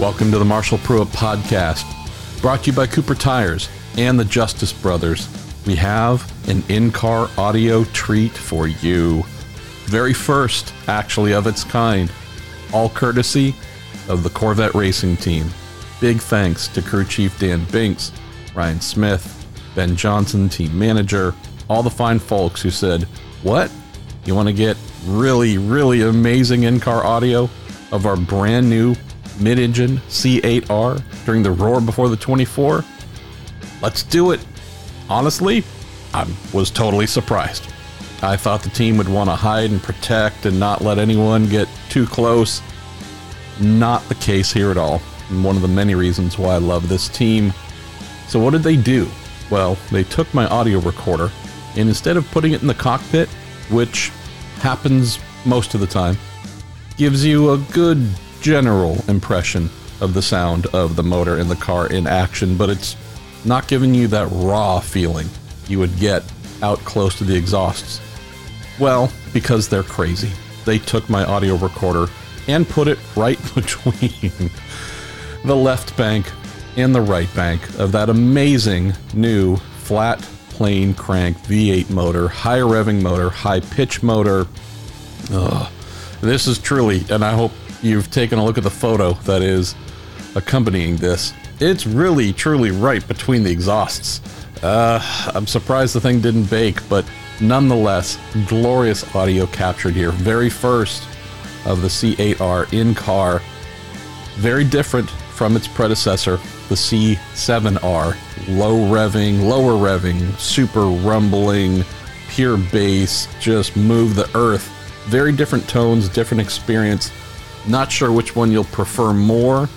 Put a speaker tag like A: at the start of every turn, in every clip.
A: Welcome to the Marshall Pruett Podcast, brought to you by Cooper Tires and the Justice Brothers. We have an in car audio treat for you. Very first, actually, of its kind, all courtesy of the Corvette Racing Team. Big thanks to crew chief Dan Binks, Ryan Smith, Ben Johnson, team manager, all the fine folks who said, What? You want to get really, really amazing in car audio of our brand new mid engine C8R during the roar before the 24? Let's do it. Honestly, I was totally surprised. I thought the team would want to hide and protect and not let anyone get too close. Not the case here at all. And one of the many reasons why I love this team. So, what did they do? Well, they took my audio recorder and instead of putting it in the cockpit, which happens most of the time, gives you a good general impression of the sound of the motor in the car in action, but it's not giving you that raw feeling you would get out close to the exhausts. Well, because they're crazy. They took my audio recorder and put it right between the left bank and the right bank of that amazing new flat plane crank V8 motor, high revving motor, high pitch motor. Ugh. This is truly, and I hope you've taken a look at the photo that is accompanying this. It's really, truly right between the exhausts. Uh, I'm surprised the thing didn't bake, but nonetheless, glorious audio captured here. Very first of the C8R in car. Very different from its predecessor, the C7R. Low revving, lower revving, super rumbling, pure bass, just move the earth. Very different tones, different experience. Not sure which one you'll prefer more,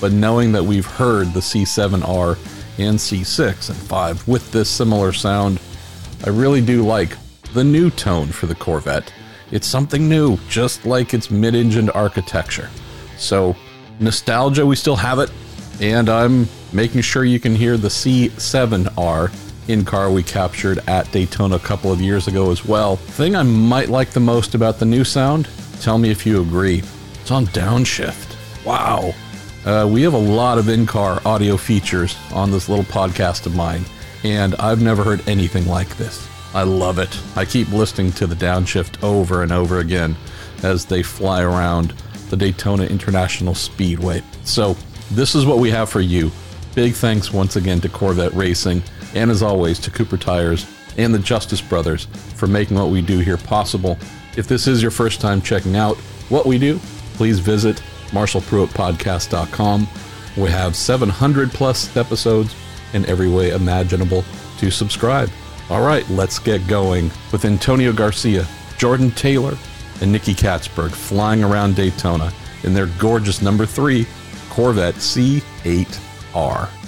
A: but knowing that we've heard the C7R and C6 and 5 with this similar sound, I really do like the new tone for the Corvette. It's something new, just like its mid engined architecture. So, nostalgia, we still have it, and I'm making sure you can hear the C7R in car we captured at Daytona a couple of years ago as well. Thing I might like the most about the new sound, tell me if you agree. It's on downshift. Wow. Uh, we have a lot of in car audio features on this little podcast of mine, and I've never heard anything like this. I love it. I keep listening to the downshift over and over again as they fly around the Daytona International Speedway. So, this is what we have for you. Big thanks once again to Corvette Racing, and as always to Cooper Tires and the Justice Brothers for making what we do here possible. If this is your first time checking out what we do, please visit marshallpruettpodcast.com. We have 700 plus episodes in every way imaginable to subscribe. All right, let's get going with Antonio Garcia, Jordan Taylor, and Nicky Catsburg flying around Daytona in their gorgeous number three Corvette C8R.